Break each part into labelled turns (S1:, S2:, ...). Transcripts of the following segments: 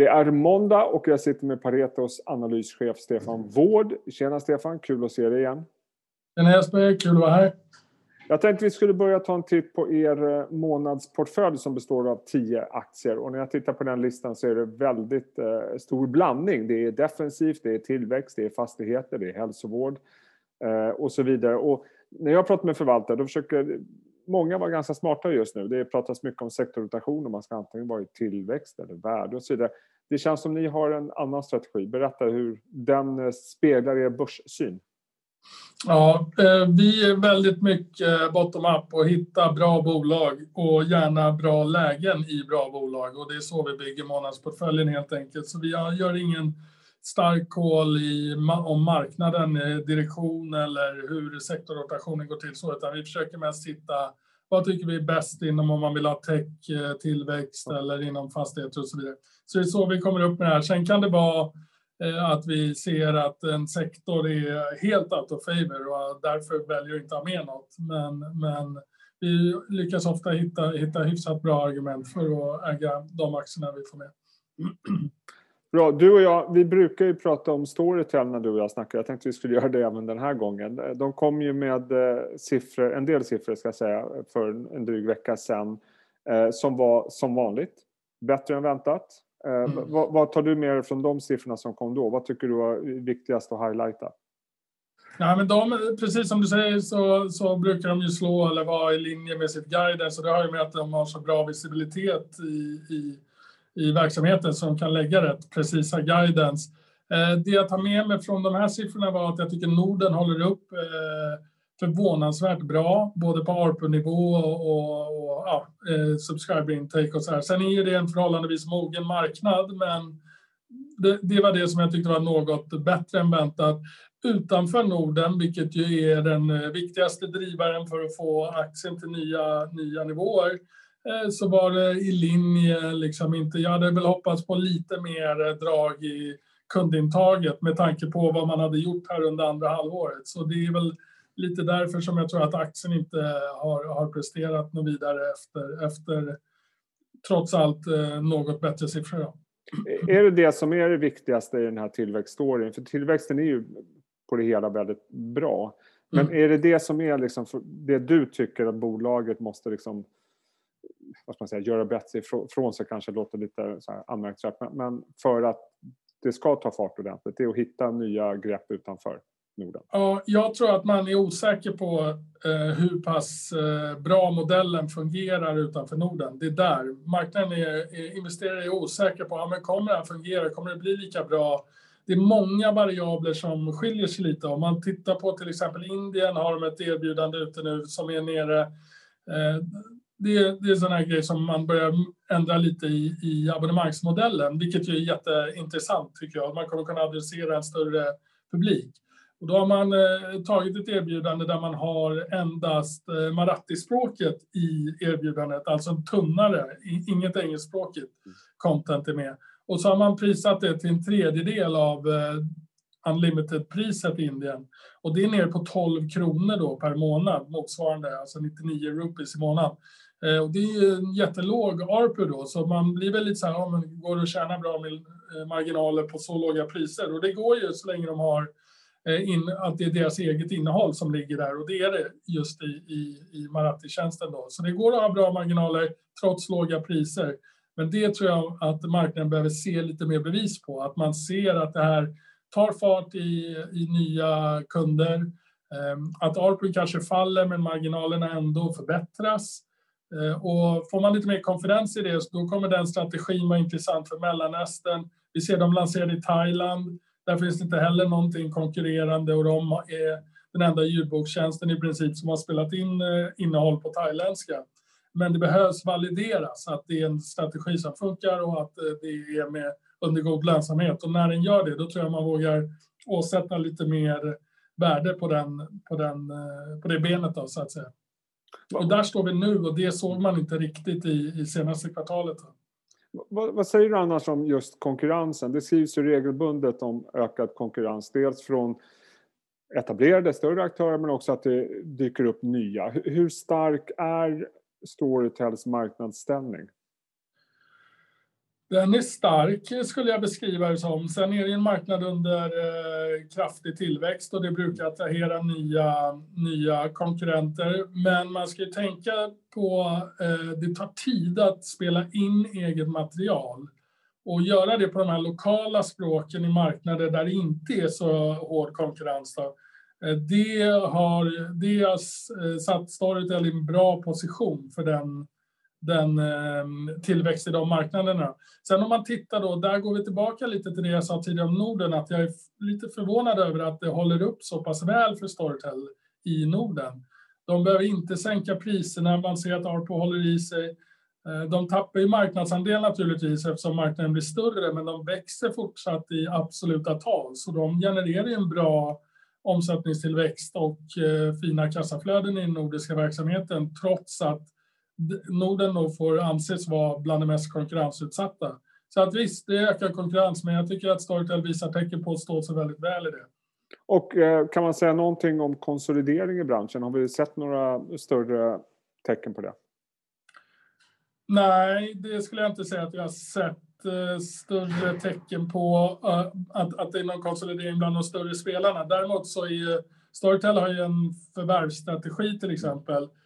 S1: Det är måndag och jag sitter med Paretos analyschef Stefan Wård. Tjena Stefan, kul att se dig igen.
S2: Tjena Jesper, kul att vara här.
S1: Jag tänkte vi skulle börja ta en titt på er eh, månadsportfölj som består av 10 aktier. Och när jag tittar på den listan så är det väldigt eh, stor blandning. Det är defensivt, det är tillväxt, det är fastigheter, det är hälsovård eh, och så vidare. Och när jag pratar med förvaltare då försöker många vara ganska smarta just nu. Det pratas mycket om sektorrotation och man ska antingen vara i tillväxt eller värde och så vidare. Det känns som ni har en annan strategi. Berätta hur den eh, speglar er börssyn.
S2: Ja, eh, vi är väldigt mycket bottom-up och hitta bra bolag och gärna bra lägen i bra bolag. Och det är så vi bygger månadsportföljen helt enkelt. Så vi gör ingen stark call i, om marknaden, eh, direktion eller hur sektorrotationen går till så, utan vi försöker mest hitta vad tycker vi är bäst inom om man vill ha tech, eh, tillväxt eller inom fastigheter och så vidare. Så det är så vi kommer upp med det här. Sen kan det vara eh, att vi ser att en sektor är helt out of favor och därför väljer vi inte ha med något. Men, men vi lyckas ofta hitta, hitta hyfsat bra argument för att äga de aktierna vi får med.
S1: Bra. Du och jag, vi brukar ju prata om Storytel när du och jag snackar. Jag tänkte vi skulle göra det även den här gången. De kom ju med eh, siffror, en del siffror ska jag säga, för en dryg vecka sedan. Eh, som var som vanligt bättre än väntat. Eh, mm. Vad, vad, tar du med dig från de siffrorna som kom då? Vad tycker du var viktigast att highlighta?
S2: Ja, men de, precis som du säger så, så brukar de ju slå eller vara i linje med sitt guidance. Och det har ju med att de har så bra visibilitet i, i i verksamheten som kan lägga rätt precisa guidance. Eh, det jag tar med mig från de här siffrorna var att jag tycker Norden håller upp eh, förvånansvärt bra, både på ARPU-nivå och, och, och ja, eh, subscriber intake och så här. Sen är det en förhållandevis mogen marknad, men det, det, var det som jag tyckte var något bättre än väntat. Utanför Norden, vilket ju är den viktigaste drivaren för att få aktien till nya, nya nivåer, så var det i linje. Liksom inte, jag hade väl hoppats på lite mer drag i kundintaget med tanke på vad man hade gjort här under andra halvåret. Så det är väl lite därför som jag tror att aktien inte har, har presterat något vidare efter, efter trots allt eh, något bättre siffror.
S1: Är det det som är det viktigaste i den här tillväxtstoryn? För tillväxten är ju på det hela väldigt bra. Men mm. är det det som är liksom det du tycker att bolaget måste liksom vad ska man säga, göra bättre ifrån sig kanske låter lite anmärkningsvärt. Men för att det ska ta fart ordentligt, det är att hitta nya grepp utanför Norden.
S2: Ja, jag tror att man är osäker på eh, hur pass eh, bra modellen fungerar utanför Norden. Det är där. Marknaden är, är, investerare är osäkra på, ja, men kommer det fungera? Kommer det bli lika bra? Det är många variabler som skiljer sig lite. Om man tittar på till exempel Indien har de ett erbjudande ute nu som är nere eh, det, det är sådana här grejer som man börjar ändra lite i, i abonnemangsmodellen, vilket ju är jätteintressant tycker jag. Man kommer kunna adressera en större publik. Och då har man eh, tagit ett erbjudande där man har endast eh, marathi-språket i erbjudandet, alltså en tunnare, inget engelskspråkigt content är med. Och så har man prisat det till en tredjedel av eh, unlimited-priset i Indien. Och det är ner på 12 kronor då per månad, motsvarande alltså 99 rupees i månaden. Eh, och det är ju en jättelåg ARPU då, så man blir väl lite så här, ja, men går det att tjäna bra med eh, marginaler på så låga priser? Och det går ju så länge de har eh, in, att det är deras eget innehåll som ligger där och det är det just i, i, i Maratti-tjänsten. då. Så det går att ha bra marginaler trots låga priser. Men det tror jag att marknaden behöver se lite mer bevis på, att man ser att det här tar fart i, i nya kunder, ehm, att ARPU kanske faller men marginalerna ändå förbättras. Eh, och får man lite mer konfidens i det, då kommer den strategin vara intressant för Mellanöstern. Vi ser dem lanserade i Thailand. Där finns det inte heller någonting konkurrerande och de är den enda ljudbokstjänsten i princip som har spelat in eh, innehåll på thailändska. Men det behövs valideras att det är en strategi som funkar och att eh, det är med under god lönsamhet. Och när den gör det, då tror jag man vågar åsätta lite mer värde på, den, på, den, på det benet då, så att säga. Och där står vi nu och det såg man inte riktigt i, i senaste kvartalet.
S1: Vad, vad, säger du annars om just konkurrensen? Det skrivs ju regelbundet om ökad konkurrens. Dels från etablerade större aktörer men också att det dyker upp nya. Hur, hur stark är Storytels marknadsställning?
S2: Den är stark skulle jag beskriva det som. Sen är det en marknad under eh, kraftig tillväxt och det brukar attrahera nya, nya konkurrenter. Men man ska ju tänka på eh, det tar tid att spela in eget material och göra det på de här lokala språken i marknader där det inte är så hård konkurrens. Då. Eh, det har, det har eh, satt Storytel i en bra position för den den ehm, tillväxt i de marknaderna. Sen om man tittar då, där går vi tillbaka lite till det jag sa tidigare om Norden, att jag är lite förvånad över att det håller upp så pass väl för Storytel i Norden. De behöver inte sänka priserna, man ser att ARPO håller i sig. Eh, de tappar ju marknadsandel naturligtvis eftersom marknaden blir större, men de växer fortsatt i absoluta tal, så de genererar en bra omsättningstillväxt och eh, fina kassaflöden i den nordiska verksamheten, trots att Norden då får anses vara bland de mest konkurrensutsatta. Så att visst, det ökar konkurrens, men jag tycker att Storytel visar tecken på att stå sig väldigt väl i det.
S1: Och eh, kan man säga någonting om konsolidering i branschen? Har vi sett några större tecken på det?
S2: Nej, det skulle jag inte säga att vi har sett eh, större tecken på uh, att, att det är någon konsolidering bland de större spelarna. Däremot så är Storytel har ju en förvärvsstrategi till exempel Eh,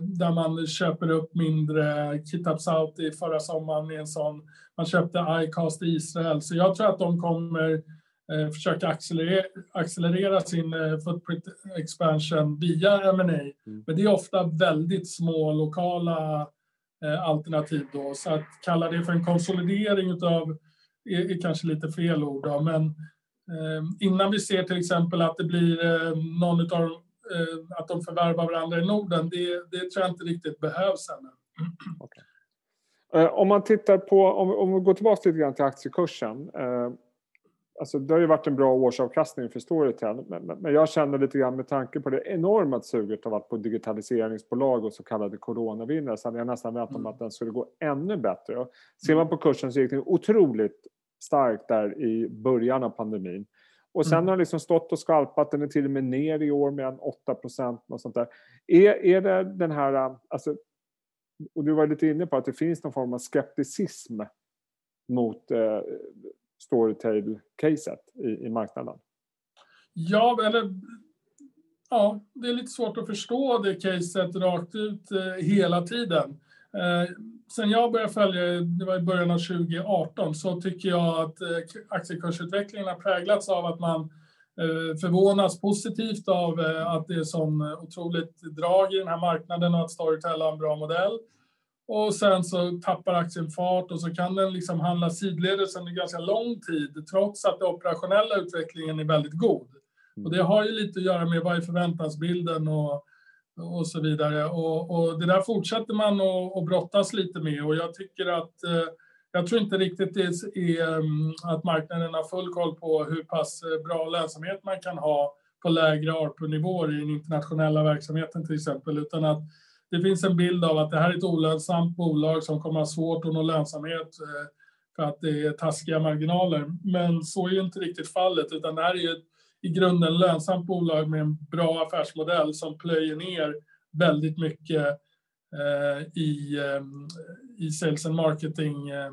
S2: där man köper upp mindre. Kitab Sauti förra sommaren i en sån. Man köpte iCast i Israel. Så jag tror att de kommer eh, försöka accelerera, accelerera sin eh, footprint expansion via M&A. Mm. Men det är ofta väldigt små lokala alternativ då. Så att kalla det för en konsolidering utav är, är kanske lite fel ord. Då. Men innan vi ser till exempel att det blir någon av Eh, att de förvärvar varandra i Norden, det, det tror jag inte riktigt behövs ännu. Okay.
S1: Eh, om man tittar på, om, om vi går tillbaka lite grann till aktiekursen. Eh, alltså det har ju varit en bra årsavkastning för Storytel, men, men jag känner lite grann med tanke på det enorma suget har varit på digitaliseringsbolag och så kallade coronavinnare så hade jag nästan väntat mm. att den skulle gå ännu bättre. Och ser man på kursen så gick den otroligt starkt där i början av pandemin. Och sen mm. har den liksom stått och skalpat, den är till och med ner i år med en 8 procent och sånt där. Är, är det den här, alltså, och du var lite inne på att det finns någon form av skepticism mot eh, Storytel-caset i, i marknaden?
S2: Ja, eller ja, det är lite svårt att förstå det caset rakt ut eh, hela tiden. Eh, sen jag började följa, det var i början av 2018, så tycker jag att eh, aktiekursutvecklingen har präglats av att man eh, förvånas positivt av att det är sån otroligt drag i den här marknaden och att Storytel har en bra modell. Och sen så tappar aktien fart och så kan den liksom handla sidledes under ganska lång tid trots att den operationella utvecklingen är väldigt god. Och det har ju lite att göra med vad är förväntansbilden och och så vidare. Och, och det där fortsätter man att brottas lite med och jag tycker att eh, jag tror inte riktigt det är mm, att marknaden har full koll på hur pass eh, bra lönsamhet man kan ha på lägre ARPU-nivåer i den internationella verksamheten till exempel, utan att det finns en bild av att det här är ett olönsamt bolag som kommer att ha svårt att nå lönsamhet eh, för att det är taskiga marginaler. Men så är ju inte riktigt fallet, utan det här är ju ett i grunden lönsamt bolag med en bra affärsmodell som plöjer ner väldigt mycket eh, i, eh, i sales and marketing eh,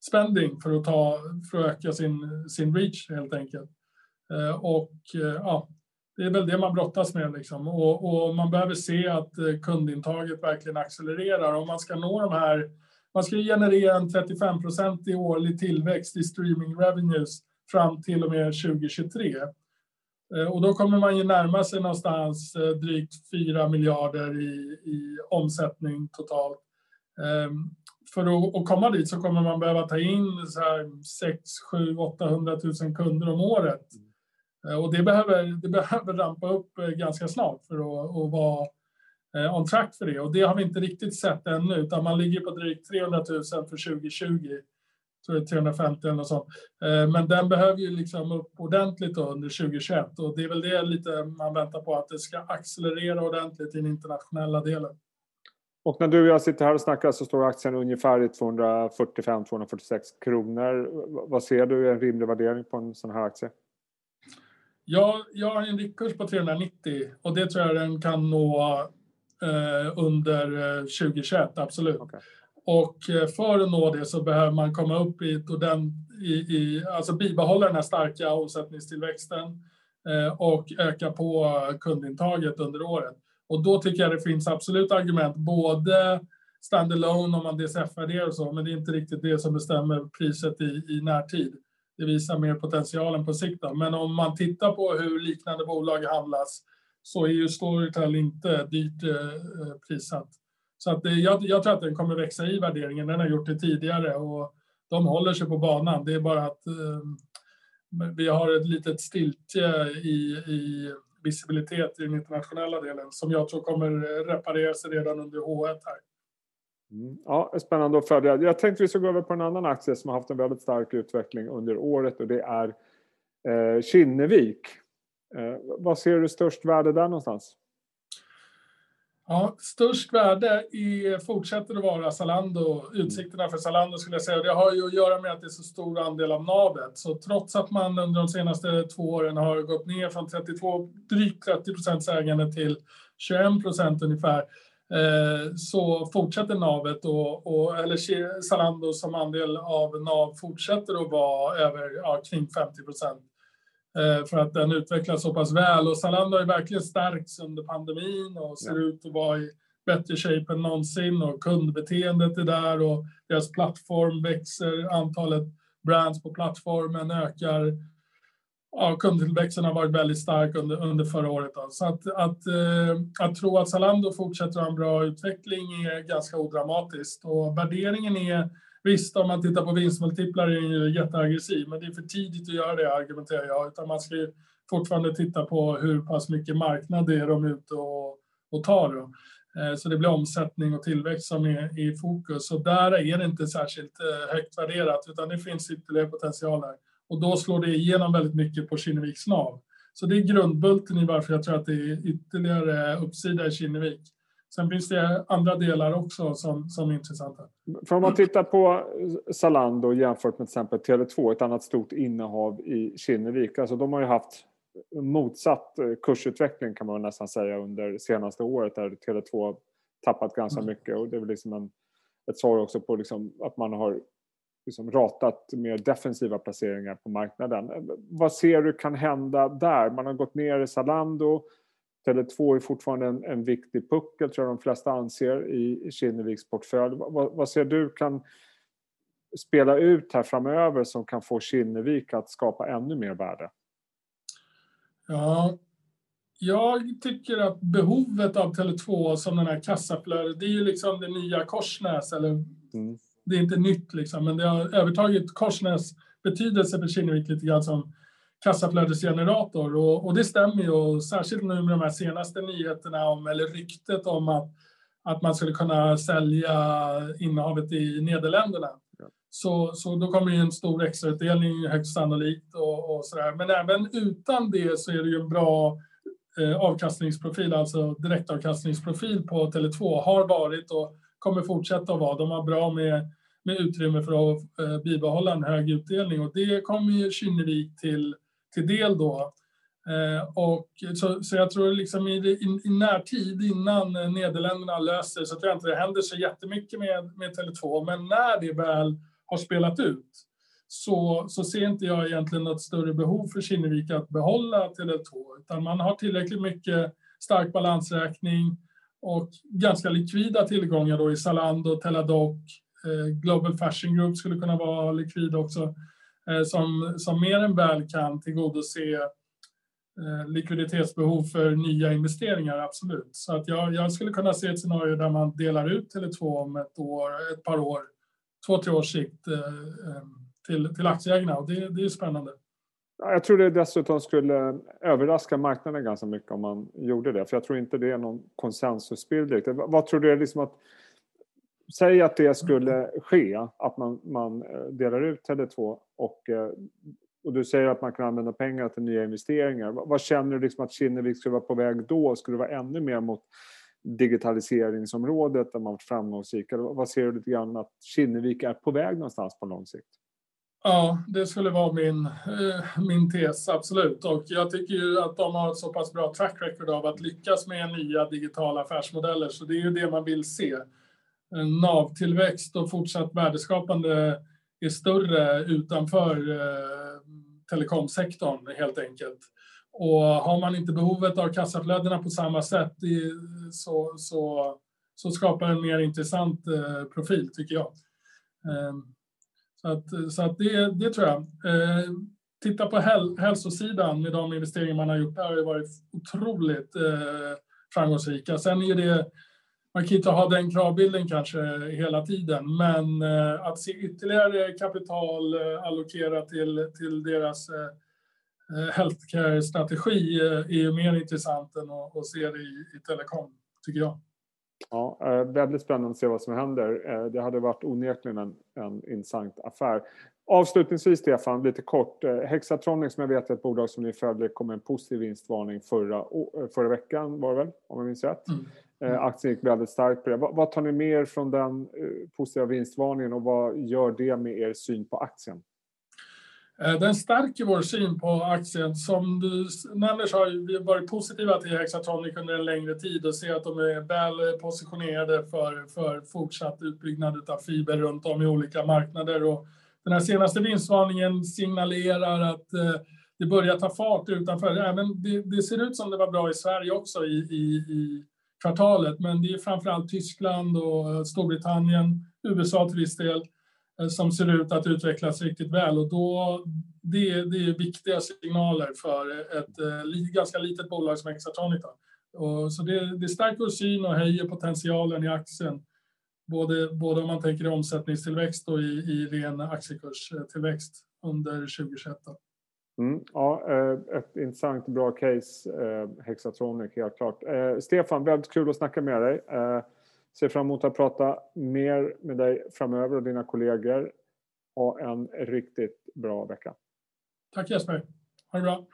S2: spending för att, ta, för att öka sin, sin reach helt enkelt. Eh, och eh, ja, det är väl det man brottas med liksom. och, och, man behöver se att eh, kundintaget verkligen accelererar. Om man ska nå de här, man ska generera en 35 i årlig tillväxt i streaming revenues fram till och med 2023. Eh, och då kommer man ju närma sig någonstans eh, drygt 4 miljarder i, i omsättning totalt. Ehm, för att, komma dit så kommer man behöva ta in så här 6, 7, 800 000 kunder om året. Eh, och det behöver, det behöver rampa upp ganska snart för att, att vara on track för det. Och det har vi inte riktigt sett ännu, utan man ligger på drygt 300 000 för 2020 tror det är 350 eller något sånt. Eh, men den behöver ju liksom upp ordentligt under 2021 och det är väl det lite man väntar på att det ska accelerera ordentligt i den internationella delen.
S1: Och när du och jag sitter här och snackar så står aktien ungefär i 245-246 kronor. Vad ser du är en rimlig värdering på en sån här aktie?
S2: Ja, jag har en riktkurs på 390 och det tror jag den kan nå eh, under 2021, eh, absolut. Okay. Och eh, för att nå det så behöver man komma upp i, den, i, i alltså bibehålla den här starka omsättningstillväxten eh, och öka på kundintaget under året. Och då tycker jag det finns absolut argument, både standalone om man DCF-värderar och så, men det är inte riktigt det som bestämmer priset i, i närtid. Det visar mer potentialen på sikt. Då. Men om man tittar på hur liknande bolag handlas så är ju Storytel inte dyrt eh, eh prissatt. Så att eh, jag, jag, tror att den kommer växa i värderingen. Den har gjort det tidigare och de håller sig på banan. Det är bara att eh, vi har ett litet stiltje i, i visibilitet i den internationella delen som jag tror kommer eh, reparera sig redan under H1 här.
S1: Mm. Ja, spännande att följa. Jag tänkte vi ska gå över på en annan aktie som har haft en väldigt stark utveckling under året och det är eh, Kinnevik. Eh, vad ser du störst värde där någonstans?
S2: Ja, störst värde i, fortsätter att vara Zalando. Utsikterna för Zalando skulle jag säga. Det har ju att göra med att det är så stor andel av navet. Så trots att man under de senaste två åren har gått ner från 32, drygt 30 procents ägande till 21 procent ungefär eh, så fortsätter navet och, och, eller Zalando som andel av NAV fortsätter att vara över ja, kring 50 procent. Eh, för att den utvecklas så pass väl. Och Zalando har verkligen stärkts under pandemin och ser ja. ut att vara i bättre shape än någonsin och kundbeteendet är där och deras plattform växer, antalet brands på plattformen ökar. Ja, kundtillväxten har varit väldigt stark under, under förra året. Då. Så att, att, eh, att tro att Zalando fortsätter ha en bra utveckling är ganska odramatiskt och värderingen är Visst, om man tittar på vinstmultiplar är den ju jätteaggressiv, men det är för tidigt att göra det, argumenterar jag. Utan man ska ju fortfarande titta på hur pass mycket marknad det är de ute och, och tar. Då. Eh, så det blir omsättning och tillväxt som är i fokus. Och där är det inte särskilt eh, högt värderat, utan det finns ytterligare potential där. Och då slår det igenom väldigt mycket på Kinneviks nav. Så det är grundbulten i varför jag tror att det är ytterligare eh, uppsida i Kinnevik. Sen finns det andra delar också som, som är intressanta.
S1: För om man tittar på Zalando jämfört med till exempel Tele2, ett annat stort innehav i Kinnevik. Alltså de har ju haft motsatt eh, kursutveckling kan man nästan säga under senaste året där Tele2 tappat ganska mm. mycket och det är väl liksom en, ett svar också på liksom att man har liksom ratat mer defensiva placeringar på marknaden. Vad ser du kan hända där? Man har gått ner i Zalando, Tele2 är fortfarande en, en viktig puckel, tror jag de flesta anser, i Kinneviks portfölj. Vad, vad, ser du kan spela ut här framöver som kan få Kinnevik att skapa ännu mer värde?
S2: Ja, jag tycker att behovet av Tele2 som den här kassaflödet, det är ju liksom det nya Korsnäs, eller mm. det är inte nytt liksom, men det har övertagit Korsnäs betydelse för Kinnevik lite grann som kassaflödesgenerator och, och det stämmer ju och särskilt nu med de här senaste nyheterna om eller ryktet om att, att man skulle kunna sälja innehavet i Nederländerna. Så, så då kommer ju en stor extrautdelning högst sannolikt och, och där. Men även utan det så är det ju en bra eh, avkastningsprofil, alltså direktavkastningsprofil på Tele2 har varit och kommer fortsätta att vara. De har bra med, med utrymme för att eh, bibehålla en hög utdelning och det kommer ju Kinnevik till till del då. Eh, och så, så jag tror liksom i, i, i närtid innan eh, Nederländerna löser så tror jag inte det händer så jättemycket med, med Tele2. Men när det väl har spelat ut så, så ser inte jag egentligen något större behov för Kinnevik att behålla Tele2. Utan man har tillräckligt mycket stark balansräkning och ganska likvida tillgångar då i Zalando, Teladoc, eh, Global Fashion Group skulle kunna vara likvid också. Eh, som, som mer än väl kan tillgodose eh, likviditetsbehov för nya investeringar, absolut. Så att jag, jag skulle kunna se ett scenario där man delar ut Tele2 om ett år, ett par år, två, tre års sikt eh, till, till aktieägarna och det, det är spännande.
S1: Jag tror det dessutom skulle överraska marknaden ganska mycket om man gjorde det. För jag tror inte det är någon konsensusbild. Vad tror du är liksom att säg att det skulle ske, att man, man eh, delar ut Tele2 och, eh, och du säger att man kan använda pengar till nya investeringar. Vad känner du liksom att Kinnevik skulle vara på väg då? Skulle det vara ännu mer mot digitaliseringsområdet där man varit framgångsrik? Eller vad ser du lite grann att Kinnevik är på väg någonstans på lång sikt?
S2: Ja, det skulle vara min, eh, min tes, absolut. Och jag tycker ju att de har ett så pass bra track record av att lyckas med nya digitala affärsmodeller, så det är ju det man vill se. NAV-tillväxt och fortsatt värdeskapande är större utanför eh, telekomsektorn helt enkelt. Och har man inte behovet av kassaflödena på samma sätt så, så, så skapar en mer intressant eh, profil tycker jag. Eh, så, att, så att det, det tror jag. Ehm, titta på häl, hälsosidan med de investeringar man har gjort där har varit otroligt eh, framgångsrika. Sen är det man kan inte ha den kravbilden kanske hela tiden, men eh, att se ytterligare kapital eh, allokerat till, till deras eh, healthcare-strategi är ju mer intressant än att, att se det i, i telekom, tycker jag.
S1: Ja, väldigt spännande att se vad som händer. Det hade varit onekligen en, en intressant affär. Avslutningsvis Stefan, lite kort. Hexatronic som jag vet är ett bolag som ni följer kom med en positiv vinstvarning förra, förra veckan var det väl, om jag minns rätt. Mm. Mm. Aktien gick väldigt starkt på det. Vad, vad tar ni med er från den eh, positiva vinstvarningen och vad gör det med er syn på aktien?
S2: Eh, den stärker vår syn på aktien. Som du nämner så har vi varit positiva till Hexatronic under en längre tid och ser att de är väl positionerade för, för fortsatt utbyggnad av fiber runt om i olika marknader. Och den här senaste vinstvarningen signalerar att det börjar ta fart utanför. Även det, det ser ut som det var bra i Sverige också i, i, i kvartalet. Men det är framförallt Tyskland och eh, Storbritannien, USA till viss del, eh, som ser ut att utvecklas riktigt väl. Och då, det, det är viktiga signaler för ett eh, ganska litet bolag som Hexatronic. Och, så det, det stärker vår syn och höjer potentialen i aktien. Både, både om man tänker i omsättningstillväxt och i, i ren aktiekurstillväxt under 2021.
S1: Mm, ja, eh, ett intressant och bra case, eh, Hexatronic, helt klart. Eh, Stefan, väldigt kul att snacka med dig. Ser fram emot att prata mer med dig framöver och dina kollegor. Ha en riktigt bra vecka.
S2: Tack Jesper. Ha det bra.